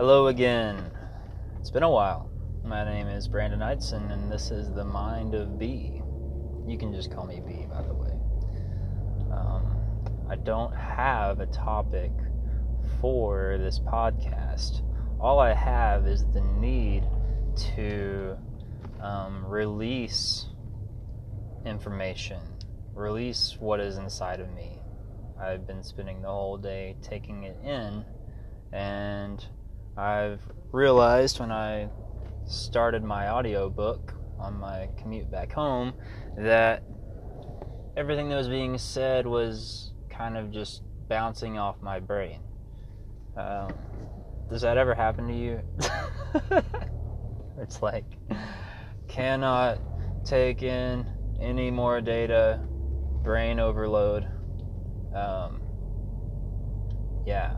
Hello again. It's been a while. My name is Brandon Knightson, and this is the Mind of B. You can just call me B, by the way. Um, I don't have a topic for this podcast. All I have is the need to um, release information, release what is inside of me. I've been spending the whole day taking it in, and I've realized when I started my audiobook on my commute back home that everything that was being said was kind of just bouncing off my brain. Um, does that ever happen to you? it's like, cannot take in any more data, brain overload. Um, yeah,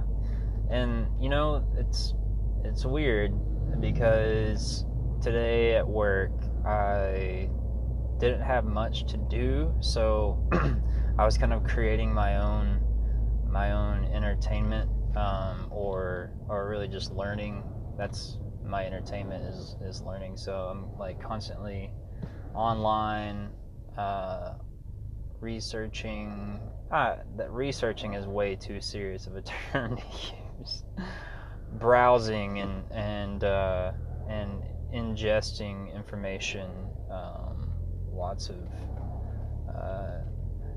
and you know it's it's weird because today at work I didn't have much to do, so I was kind of creating my own my own entertainment um, or or really just learning. That's my entertainment is is learning. So I'm like constantly online uh, researching. Ah, that researching is way too serious of a term to use. Browsing and and uh, and ingesting information. Um, lots of uh,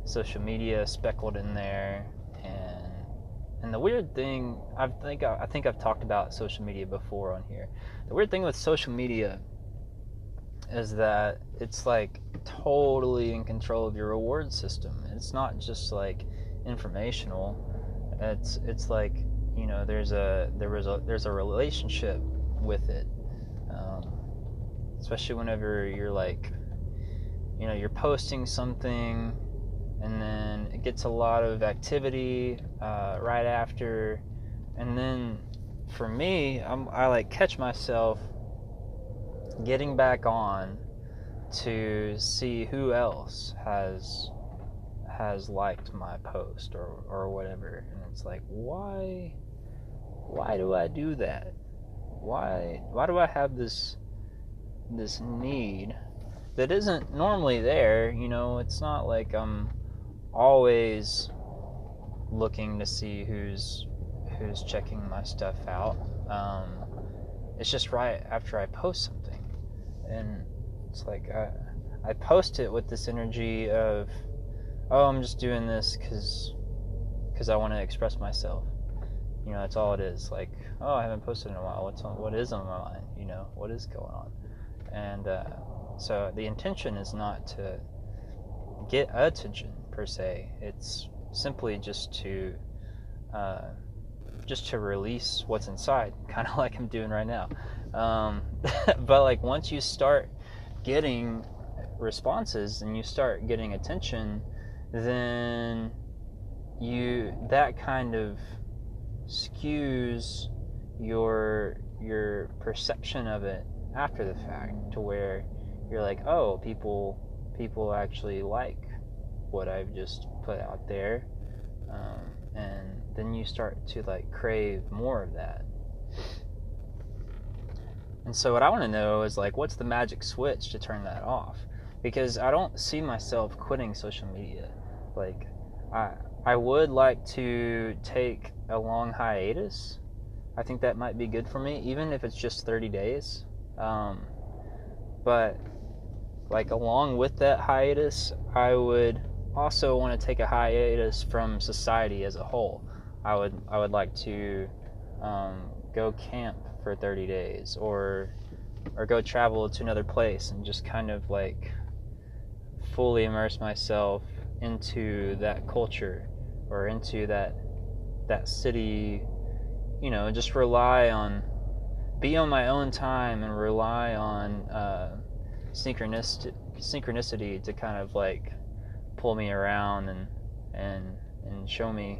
social media speckled in there, and and the weird thing I think I think I've talked about social media before on here. The weird thing with social media is that it's like totally in control of your reward system. It's not just like informational. It's it's like you know there's a there was a there's a relationship with it, um, especially whenever you're like you know you're posting something and then it gets a lot of activity uh, right after. And then for me I'm, i like catch myself getting back on to see who else has has liked my post or or whatever. And it's like why why do I do that? Why why do I have this this need that isn't normally there? You know it's not like I'm always looking to see who's who's checking my stuff out. Um, it's just right after I post something. And it's like I, I post it with this energy of oh i'm just doing this because because i want to express myself you know that's all it is. Like oh i haven't posted in a while. What's on what is on my mind? You know what is going on? And uh, so the intention is not to get attention per se. It's simply just to uh, just to release what's inside kind of like i'm doing right now. Um, but like once you start getting responses and you start getting attention, then you that kind of skews your your perception of it after the fact to where you're like, oh, people people actually like what I've just put out there, um, and then you start to like crave more of that. And so what I want to know is like what's the magic switch to turn that off? Because I don't see myself quitting social media. Like I I would like to take a long hiatus. I think that might be good for me, even if it's just 30 days. Um, but like along with that hiatus, I would also want to take a hiatus from society as a whole. I would I would like to um, go camp for 30 days or or go travel to another place and just kind of like fully immerse myself into that culture or into that that city you know just rely on be on my own time and rely on uh, synchronicity synchronicity to kind of like pull me around and and and show me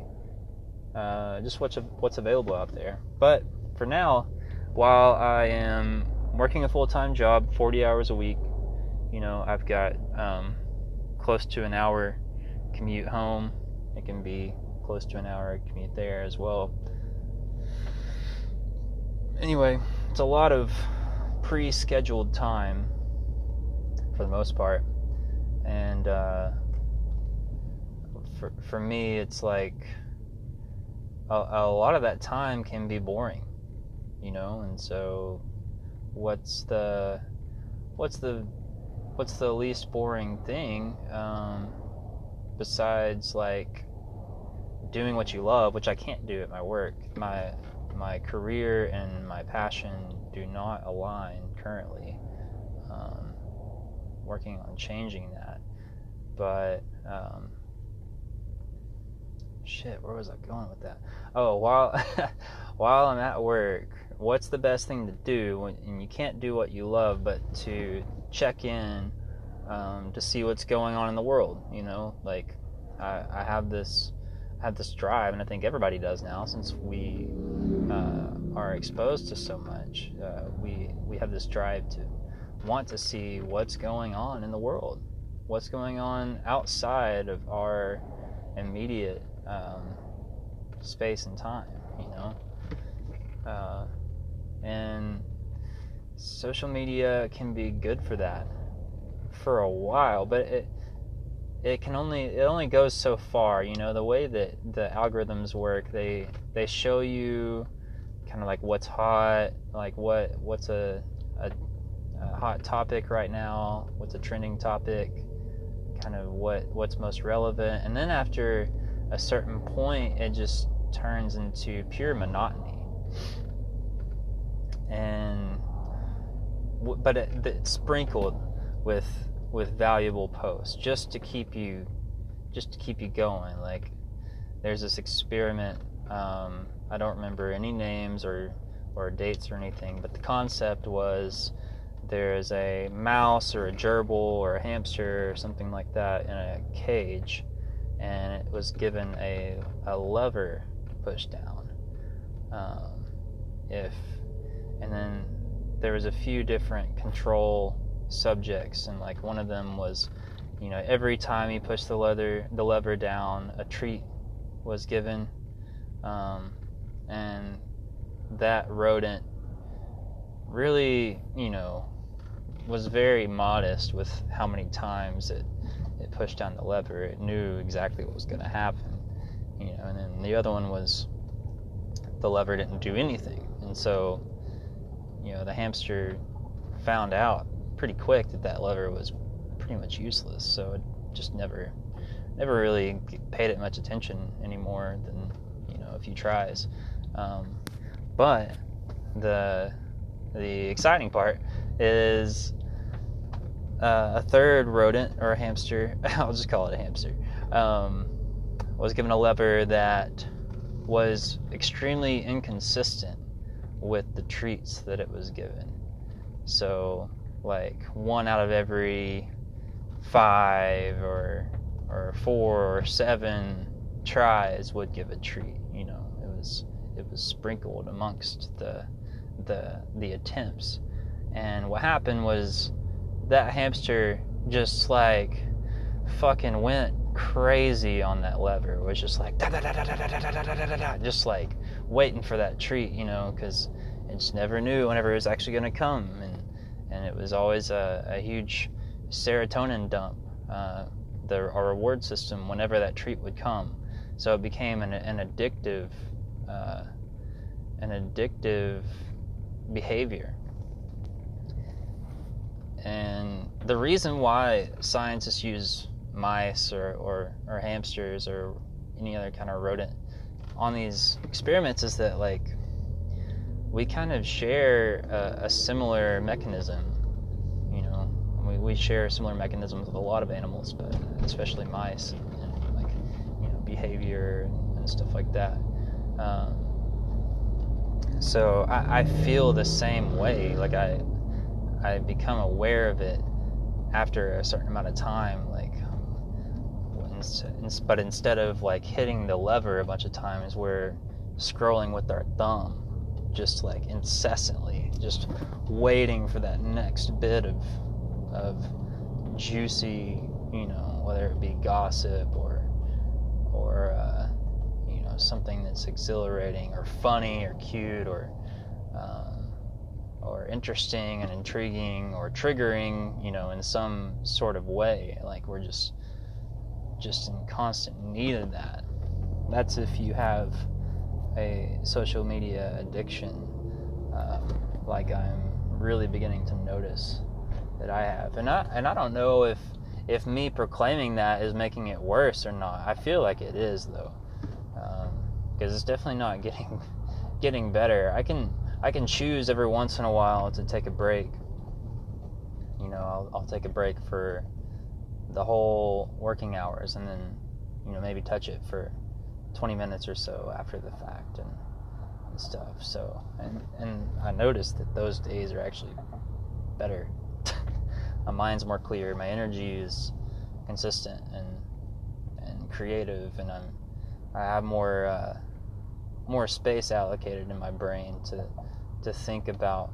uh, just what's what's available out there but for now while I am working a full time job, 40 hours a week, you know, I've got um, close to an hour commute home. It can be close to an hour commute there as well. anyway, it's a lot of pre-scheduled time for the most part, and uh, for for me, it's like a, a lot of that time can be boring, you know, and so what's the what's the what's the least boring thing um, besides like doing what you love, which I can't do at my work. My my career and my passion do not align currently. Um, working on changing that, but um, shit, where was I going with that? Oh, while while I'm at work, what's the best thing to do when and you can't do what you love, but to check in um, to see what's going on in the world. You know, like I, I have this have this drive, and I think everybody does now, since we uh, are exposed to so much. Uh, we we have this drive to want to see what's going on in the world, what's going on outside of our immediate um, space and time. You know, uh, and social media can be good for that for a while, but it it can only it only goes so far you know the way that the algorithms work they they show you kind of like what's hot like what what's a, a, a, hot topic right now what's a trending topic kind of what what's most relevant and then after a certain point it just turns into pure monotony. And but it, it's sprinkled with with valuable posts just to keep you just to keep you going. Like there's this experiment um, i don't remember any names or or dates or anything but the concept was there's a mouse or a gerbil or a hamster or something like that in a cage and it was given a, a lever to push down. Um, if and then there was a few different control subjects, and like one of them was, you know, every time he pushed the leather the lever down, a treat was given, um, and that rodent really, you know, was very modest with how many times it it pushed down the lever. It knew exactly what was going to happen, you know. And then the other one was the lever didn't do anything, and so you know the hamster found out pretty quick that that lever was pretty much useless. So it just never, never really paid it much attention anymore than you know a few tries. Um, but the the exciting part is uh, a third rodent or a hamster. I'll just call it a hamster. Um, was given a lever that was extremely inconsistent with the treats that it was given. So like one out of every five or or four or seven tries would give a treat. You know, it was it was sprinkled amongst the the the attempts. And what happened was that hamster just like fucking went crazy on that lever. It was just like da, da, da, da, da, da, da, da, da, just like waiting for that treat, you know, because it just never knew whenever it was actually to come. And and it was always a, a huge serotonin dump. Uh, the our reward system whenever that treat would come, so it became an, an addictive, uh, an addictive behavior. And the reason why scientists use mice or, or, or hamsters or any other kind of rodent on these experiments is that like we kind of share a, a similar mechanism. You know, we, we share similar mechanisms with a lot of animals, but especially mice and, and like you know behavior and, stuff like that. Um, so I, I feel the same way. Like I I become aware of it after a certain amount of time. Like, but instead of like hitting the lever a bunch of times, we're scrolling with our thumb just like incessantly, just waiting for that next bit of of juicy, you know, whether it be gossip or or uh, you know something that's exhilarating or funny or cute or um, or interesting and intriguing or triggering, you know, in some sort of way. Like we're just just in constant need of that. That's if you have a social media addiction, uh, like I'm really beginning to notice that I have. And I and I don't know if if me proclaiming that is making it worse or not. I feel like it is though, because um, it's definitely not getting getting better. I can I can choose every once in a while to take a break. You know, I'll, I'll take a break for the whole working hours, and then you know maybe touch it for 20 minutes or so after the fact and, and stuff. So and and I noticed that those days are actually better. my mind's more clear. My energy is consistent and and creative, and I'm I have more uh, more space allocated in my brain to to think about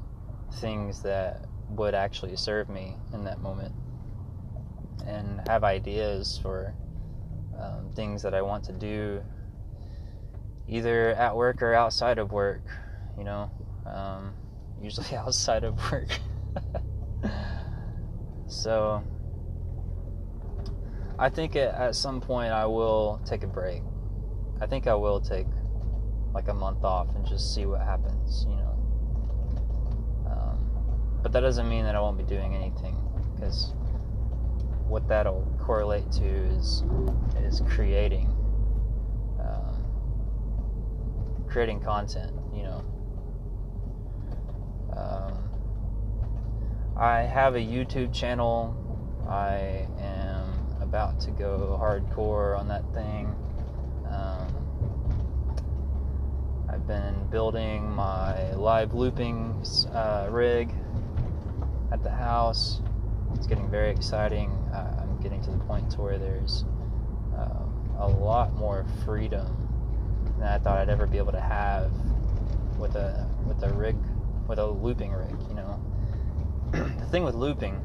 things that would actually serve me in that moment and have ideas for um, things that I want to do either at work or outside of work you know um, usually outside of work. So I think at some point I will take a break. I think I will take like a month off and just see what happens, you know. Um, but that doesn't mean that I won't be doing anything because what that'll correlate to is is creating um, creating content, you know. Um, I have a YouTube channel. I am about to go hardcore on that thing. Um, I've been building my live looping uh, rig at the house. It's getting very exciting. Uh, I'm getting to the point to where there's um, a lot more freedom than I thought I'd ever be able to have with a with a rig with a looping rig. You know, the thing with looping,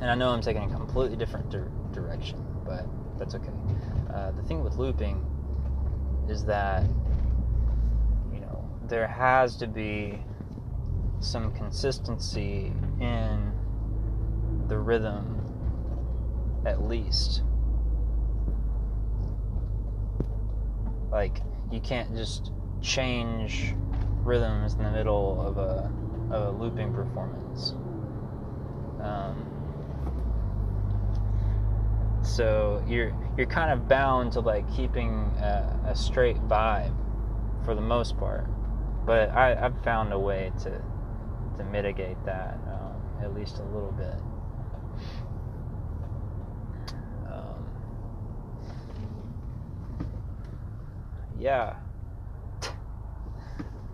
and I know I'm taking a completely different di- direction, but that's okay. Uh, the thing with looping is that you know there has to be some consistency in the rhythm at least like you can't just change rhythms in the middle of a of a looping performance um, so you're you're kind of bound to like keeping a, a straight vibe for the most part but I, have found a way to to mitigate that um, at least a little bit. Um, yeah.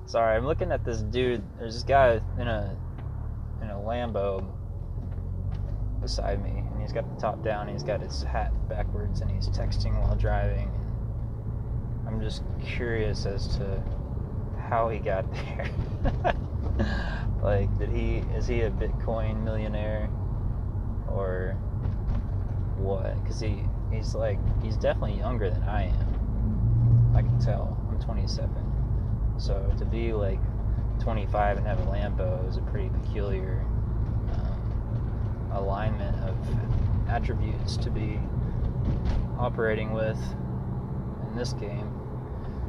Sorry, I'm looking at this dude. There's this guy in a in a Lambo beside me, and he's got the top down. He's got his hat backwards, and he's texting while driving. I'm just curious as to how he got there. like, did he is he a Bitcoin millionaire or what? Because he he's like he's definitely younger than I am. I can tell. I'm 27, so to be like 25 and have a Lambo is a pretty peculiar um, alignment of attributes to be operating with in this game.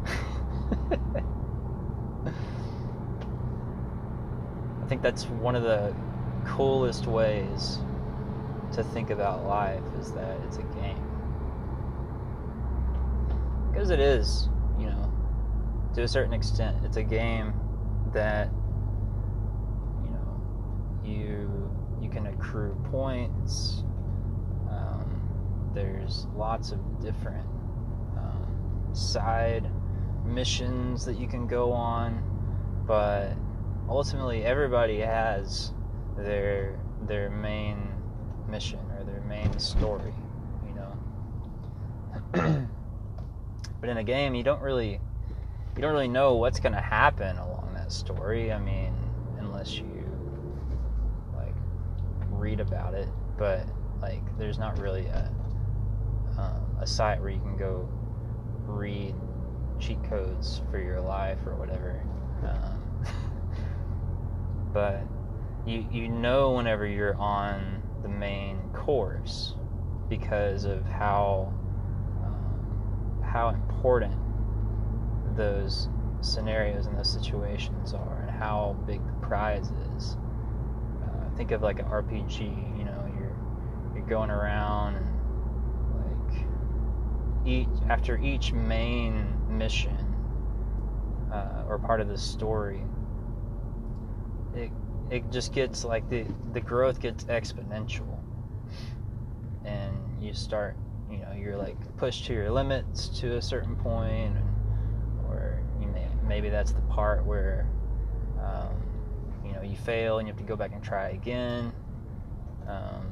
I think that's one of the coolest ways to think about life is that it's a game. Because it is, you know, to a certain extent, it's a game that you know you you can accrue points. Um, there's lots of different um, side missions that you can go on, but ultimately everybody has their their main mission or their main story, you know. but in a game, you don't really you don't really know what's going to happen along that story. I mean, unless you like read about it, but like there's not really a um, a site where you can go read cheat codes for your life or whatever. Um, but you you know whenever you're on the main course because of how um, how important those scenarios and those situations are and how big the prize is. Uh, think of like an RPG. You know, you're you're going around and like each after each main mission uh, or part of the story, it it just gets like the the growth gets exponential, and you start you know you're like pushed to your limits to a certain point, or you may maybe that's the part where um, you know you fail and you have to go back and try again. Um,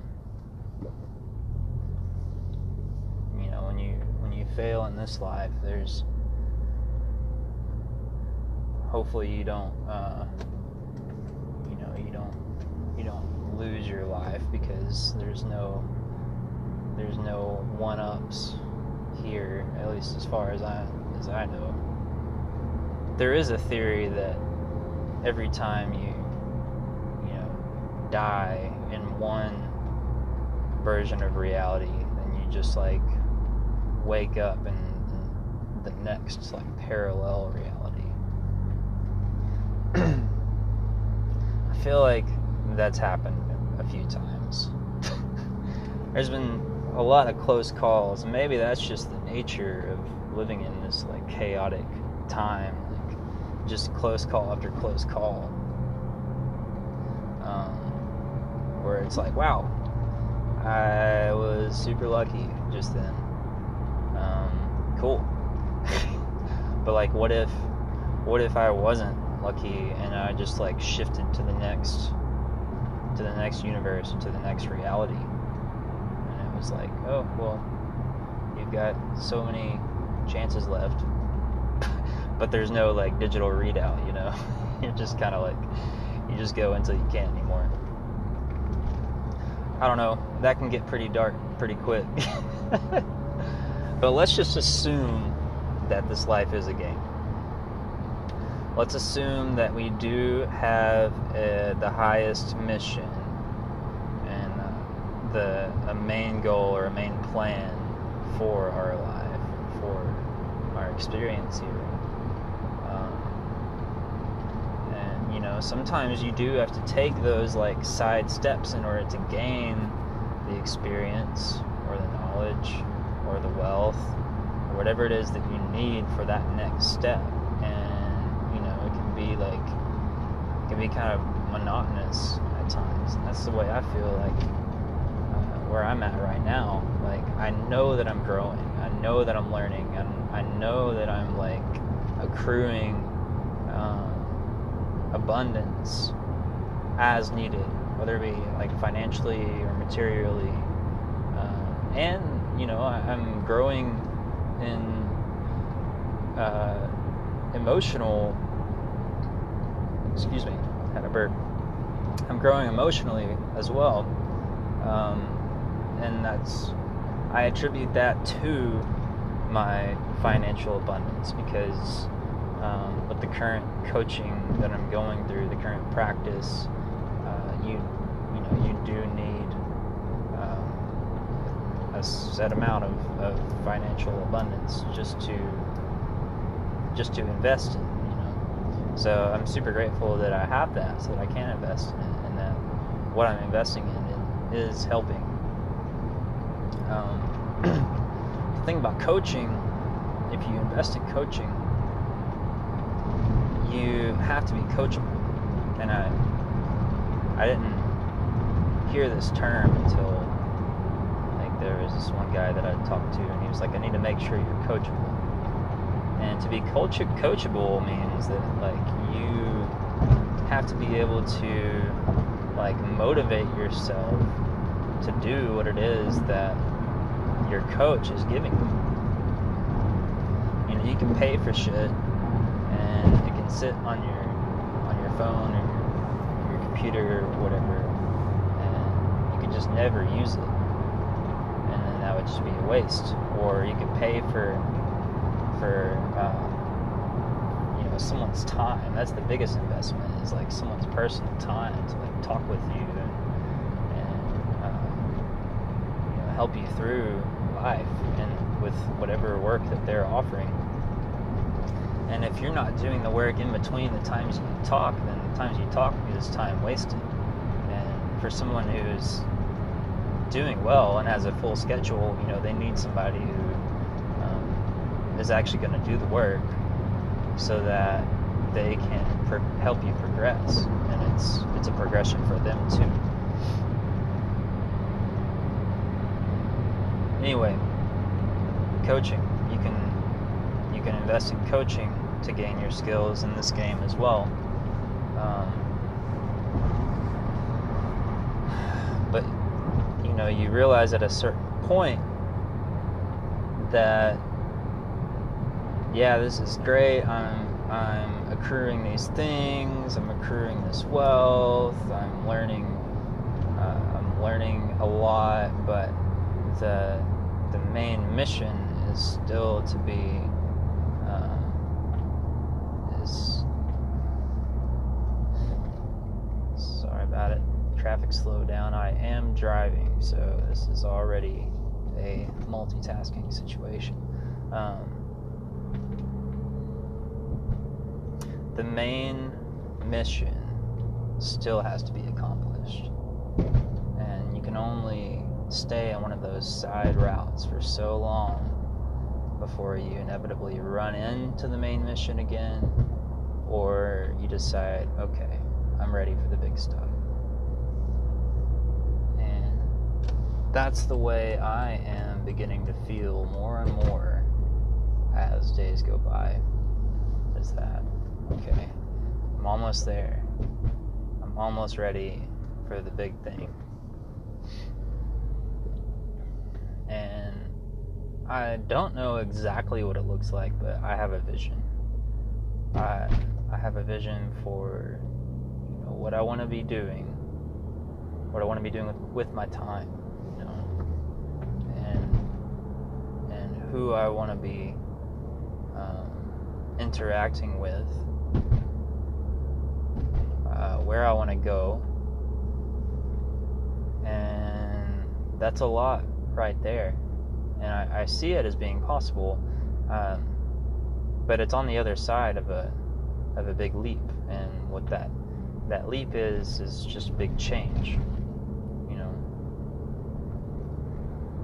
you know when you when you fail in this life, there's hopefully you don't uh, you know you don't you don't lose your life because there's no there's no one ups here at least as far as I as I know there is a theory that every time you you know die in one version of reality then you just like wake up in, in the next like parallel reality I feel like that's happened a few times. There's been a lot of close calls, maybe that's just the nature of living in this like chaotic time, like just close call after close call. Um, where it's like, wow, I was super lucky just then. Um, cool. but like, what if, what if I wasn't lucky and I just like shifted to the next to the next universe to the next reality. Was like, oh well, you've got so many chances left. but there's no like digital readout, you know. You're just kind of like you just go until you can't anymore. I don't know. That can get pretty dark pretty quick. but let's just assume that this life is a game let's assume that we do have uh, the highest mission the a main goal or a main plan for our life, for our experience here. Um, and you know, sometimes you do have to take those like side steps in order to gain the experience or the knowledge or the wealth or whatever it is that you need for that next step And you know, it can be like it can be kind of monotonous at times. And that's the way I feel like where I'm at right now. Like I know that I'm growing. I know that I'm learning, and I know that I'm like accruing um, abundance as needed, whether it be like financially or materially. Uh, and you know, I, am growing in uh, emotional excuse me, had a burp. I'm growing emotionally as well, um, and that's I attribute that to my financial abundance because um, with the current coaching that I'm going through, the current practice, uh, you you know you do need um, a set amount of, of financial abundance just to just to invest in so I'm super grateful that I have that, so that I can invest in it, and that what I'm investing in is helping. Um, the thing about coaching, if you invest in coaching, you have to be coachable. And I, I didn't hear this term until I think there was this one guy that I talked to, and he was like, "I need to make sure you're coachable." And to be coach- coachable means that like you have to be able to like motivate yourself to do what it is that your coach is giving you. You know, you can pay for shit and it can sit on your on your phone or your, your computer or whatever and you can just never use it. And then that would just be a waste. Or you could pay for for uh, you know someone's time. That's the biggest investment is like someone's personal time to like talk with you and, and uh, you know, help you through life and with whatever work that they're offering. And if you're not doing the work in between the times you talk, then the times you talk is time wasted. And for someone who's doing well and has a full schedule, you know, they need somebody who um, is actually going to do the work so that they can pro- help you progress, and it's it's a progression for them too. Anyway, coaching. You can you can invest in coaching to gain your skills in this game as well. Um, but you know, you realize at a certain point that yeah, this is great. I'm I'm accruing these things. I'm accruing this wealth. I'm learning. Uh, I'm learning a lot, but the the main mission is still to be um, is sorry about it. Traffic slowed down. I am driving, so this is already a multitasking situation. Um, the main mission still has to be accomplished. And you can only stay on one of those side routes for so long before you inevitably run into the main mission again or you decide, okay, I'm ready for the big stuff. And that's the way I am beginning to feel more and more as days go by. Is that Okay. I'm almost there. I'm almost ready for the big thing. And I don't know exactly what it looks like, but I have a vision. I I have a vision for you know what I want to be doing, what I want to be doing with, with my time, you know, and and who I want to be um, interacting with uh, where I want to go. And that's a lot right there. And I, I see it as being possible. Um, but it's on the other side of a of a big leap. And what that that leap is is just big change. You know.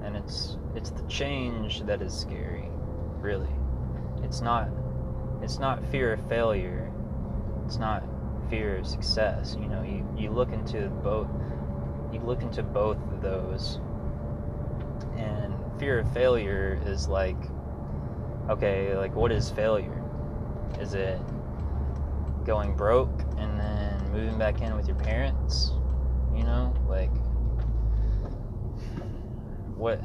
And it's it's the change that is scary, really. It's not it's not fear of failure. It's not fear of success. You know, you, you look into both you look into both of those and fear of failure is like okay, like what is failure? Is it going broke and then moving back in with your parents? You know, like what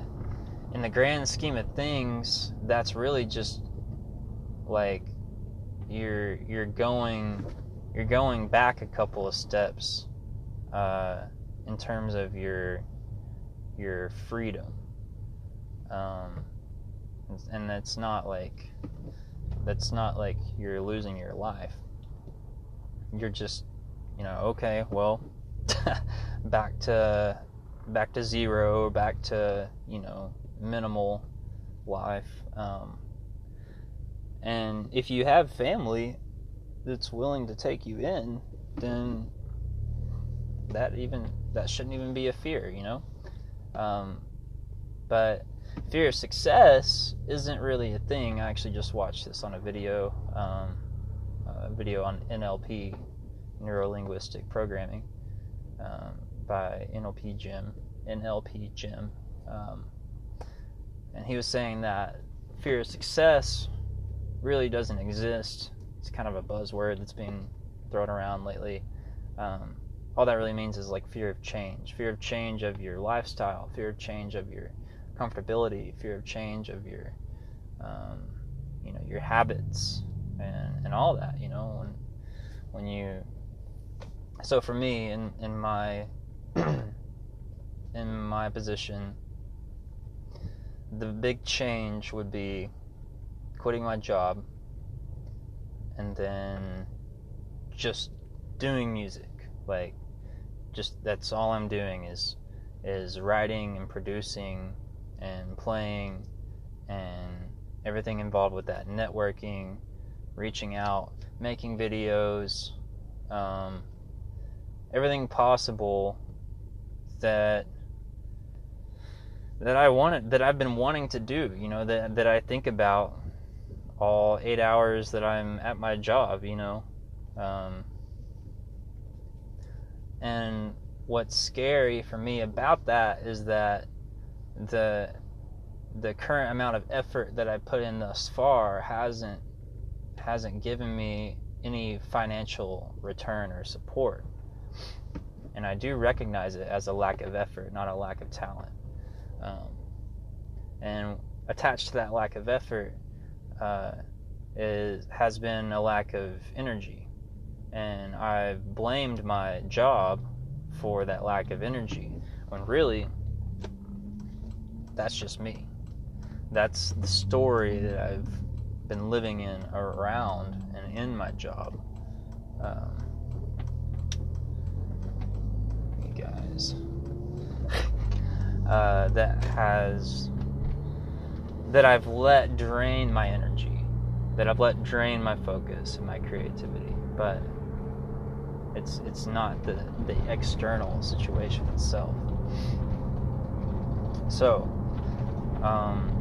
in the grand scheme of things, that's really just like you're you're going you're going back a couple of steps uh, in terms of your your freedom um, and that's not like that's not like you're losing your life you're just you know okay well back to back to zero back to you know minimal life um, and if you have family that's willing to take you in, then that even that shouldn't even be a fear, you know. Um, but fear of success isn't really a thing. I actually just watched this on a video, um, a video on NLP, neuro linguistic programming, um, by NLP Jim, NLP Jim, um, and he was saying that fear of success really doesn't exist. It's kind of a buzzword that's being thrown around lately. Um, all that really means is like fear of change, fear of change of your lifestyle, fear of change of your comfortability, fear of change of your, um, you know, your habits and, and all that. You know, when when you. So for me, in in my in my position, the big change would be quitting my job and then just doing music. Like just that's all I'm doing is is writing and producing and playing and everything involved with that networking, reaching out, making videos, um, everything possible that that I wanted that I've been wanting to do, you know, that that I think about all eight hours that I'm at my job, you know. Um, and what's scary for me about that is that the the current amount of effort that I put in thus far hasn't hasn't given me any financial return or support. And I do recognize it as a lack of effort, not a lack of talent. Um, and attached to that lack of effort uh, is has been a lack of energy, and I've blamed my job for that lack of energy when really that's just me. That's the story that I've been living in around and in my job. Um, you guys. Uh, that has that I've let drain my energy, that I've let drain my focus and my creativity. But it's it's not the the external situation itself. So, um,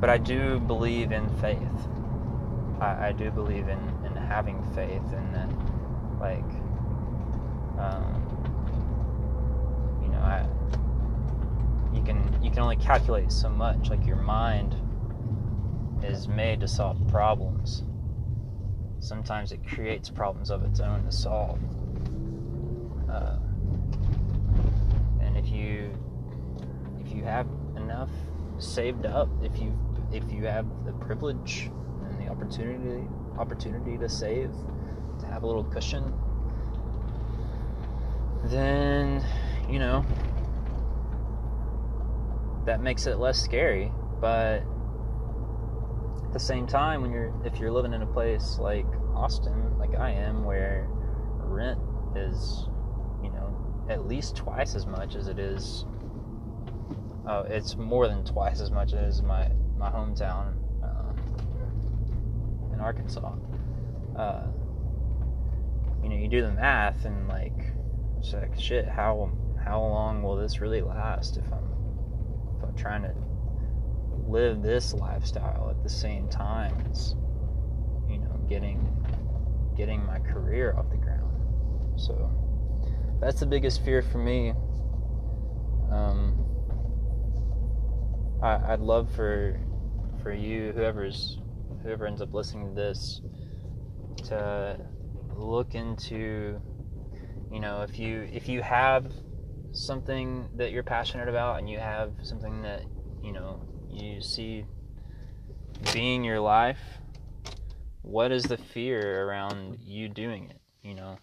but I do believe in faith. I, I do believe in in having faith and that, like, um, you know, I you can you can only calculate so much. Like your mind is made to solve problems. Sometimes it creates problems of its own to solve. Uh, and if you if you have saved up, if you if you have the privilege and the opportunity opportunity to save, to have a little cushion, then you know that makes it less scary. But at the same time, when you're if you're living in a place like Austin, like I am, where rent is, you know, at least twice as much as it is. Oh, it's more than twice as much as my my hometown um, in Arkansas. Uh, you know, you do the math and like, it's like shit. How how long will this really last if I'm trying to live this lifestyle at the same time as you know getting getting my career off the ground so that's the biggest fear for me um, I, i'd love for for you whoever's whoever ends up listening to this to look into you know if you if you have something that you're passionate about and you have something that you know you see being your life what is the fear around you doing it you know?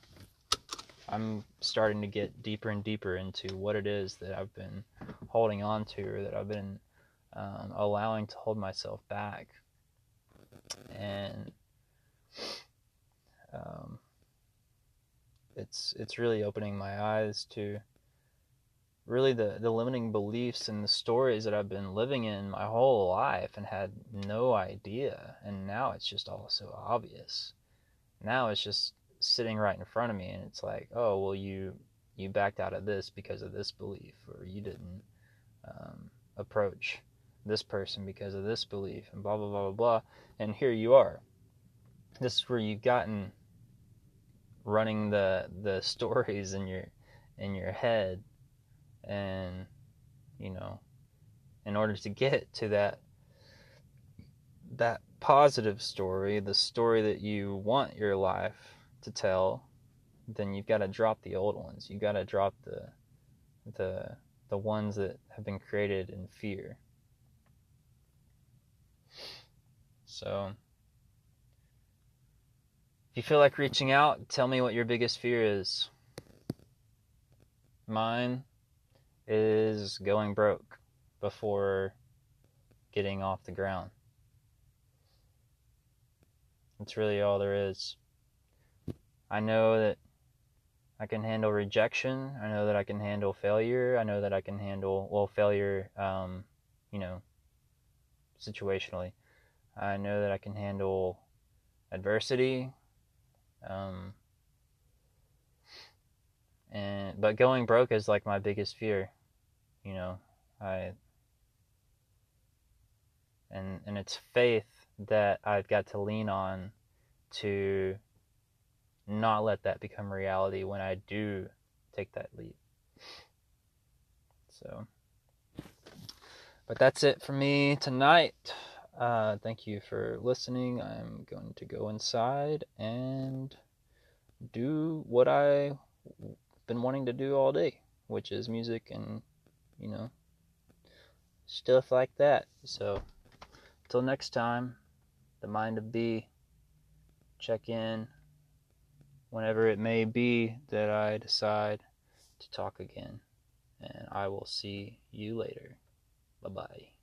I'm starting to get deeper and deeper into what it is that i've been holding on to or that i've been um, allowing to hold myself back and um, it's it's really opening my eyes to really the, the limiting beliefs and the stories that I've been living in my whole life and had no idea. And now it's just all so obvious. Now it's just sitting right in front of me and it's like, oh, well, you you backed out of this because of this belief, or you didn't um, approach this person because of this belief, and blah blah blah blah blah. And here you are. This is where you've gotten running the the stories in your in your head and you know in order to get to that that positive story the story that you want your life to tell then you've got to drop the old ones you've got to drop the the the ones that have been created in fear so if you feel like reaching out tell me what your biggest fear is mine is going broke before getting off the ground. That's really all there is. I know that I can handle rejection. I know that I can handle failure. I know that I can handle, well, failure, um, you know, situationally. I know that I can handle adversity. Um, and but going broke is like my biggest fear. You know, I and and it's faith that I've got to lean on to not let that become reality when I do take that leap. So, but that's it for me tonight. Uh, thank you for listening. I'm going to go inside and do what I've been wanting to do all day, which is music and, you know, stuff like that. So, till next time, the mind of B, check in whenever it may be that I decide to talk again. And I will see you later. Bye bye.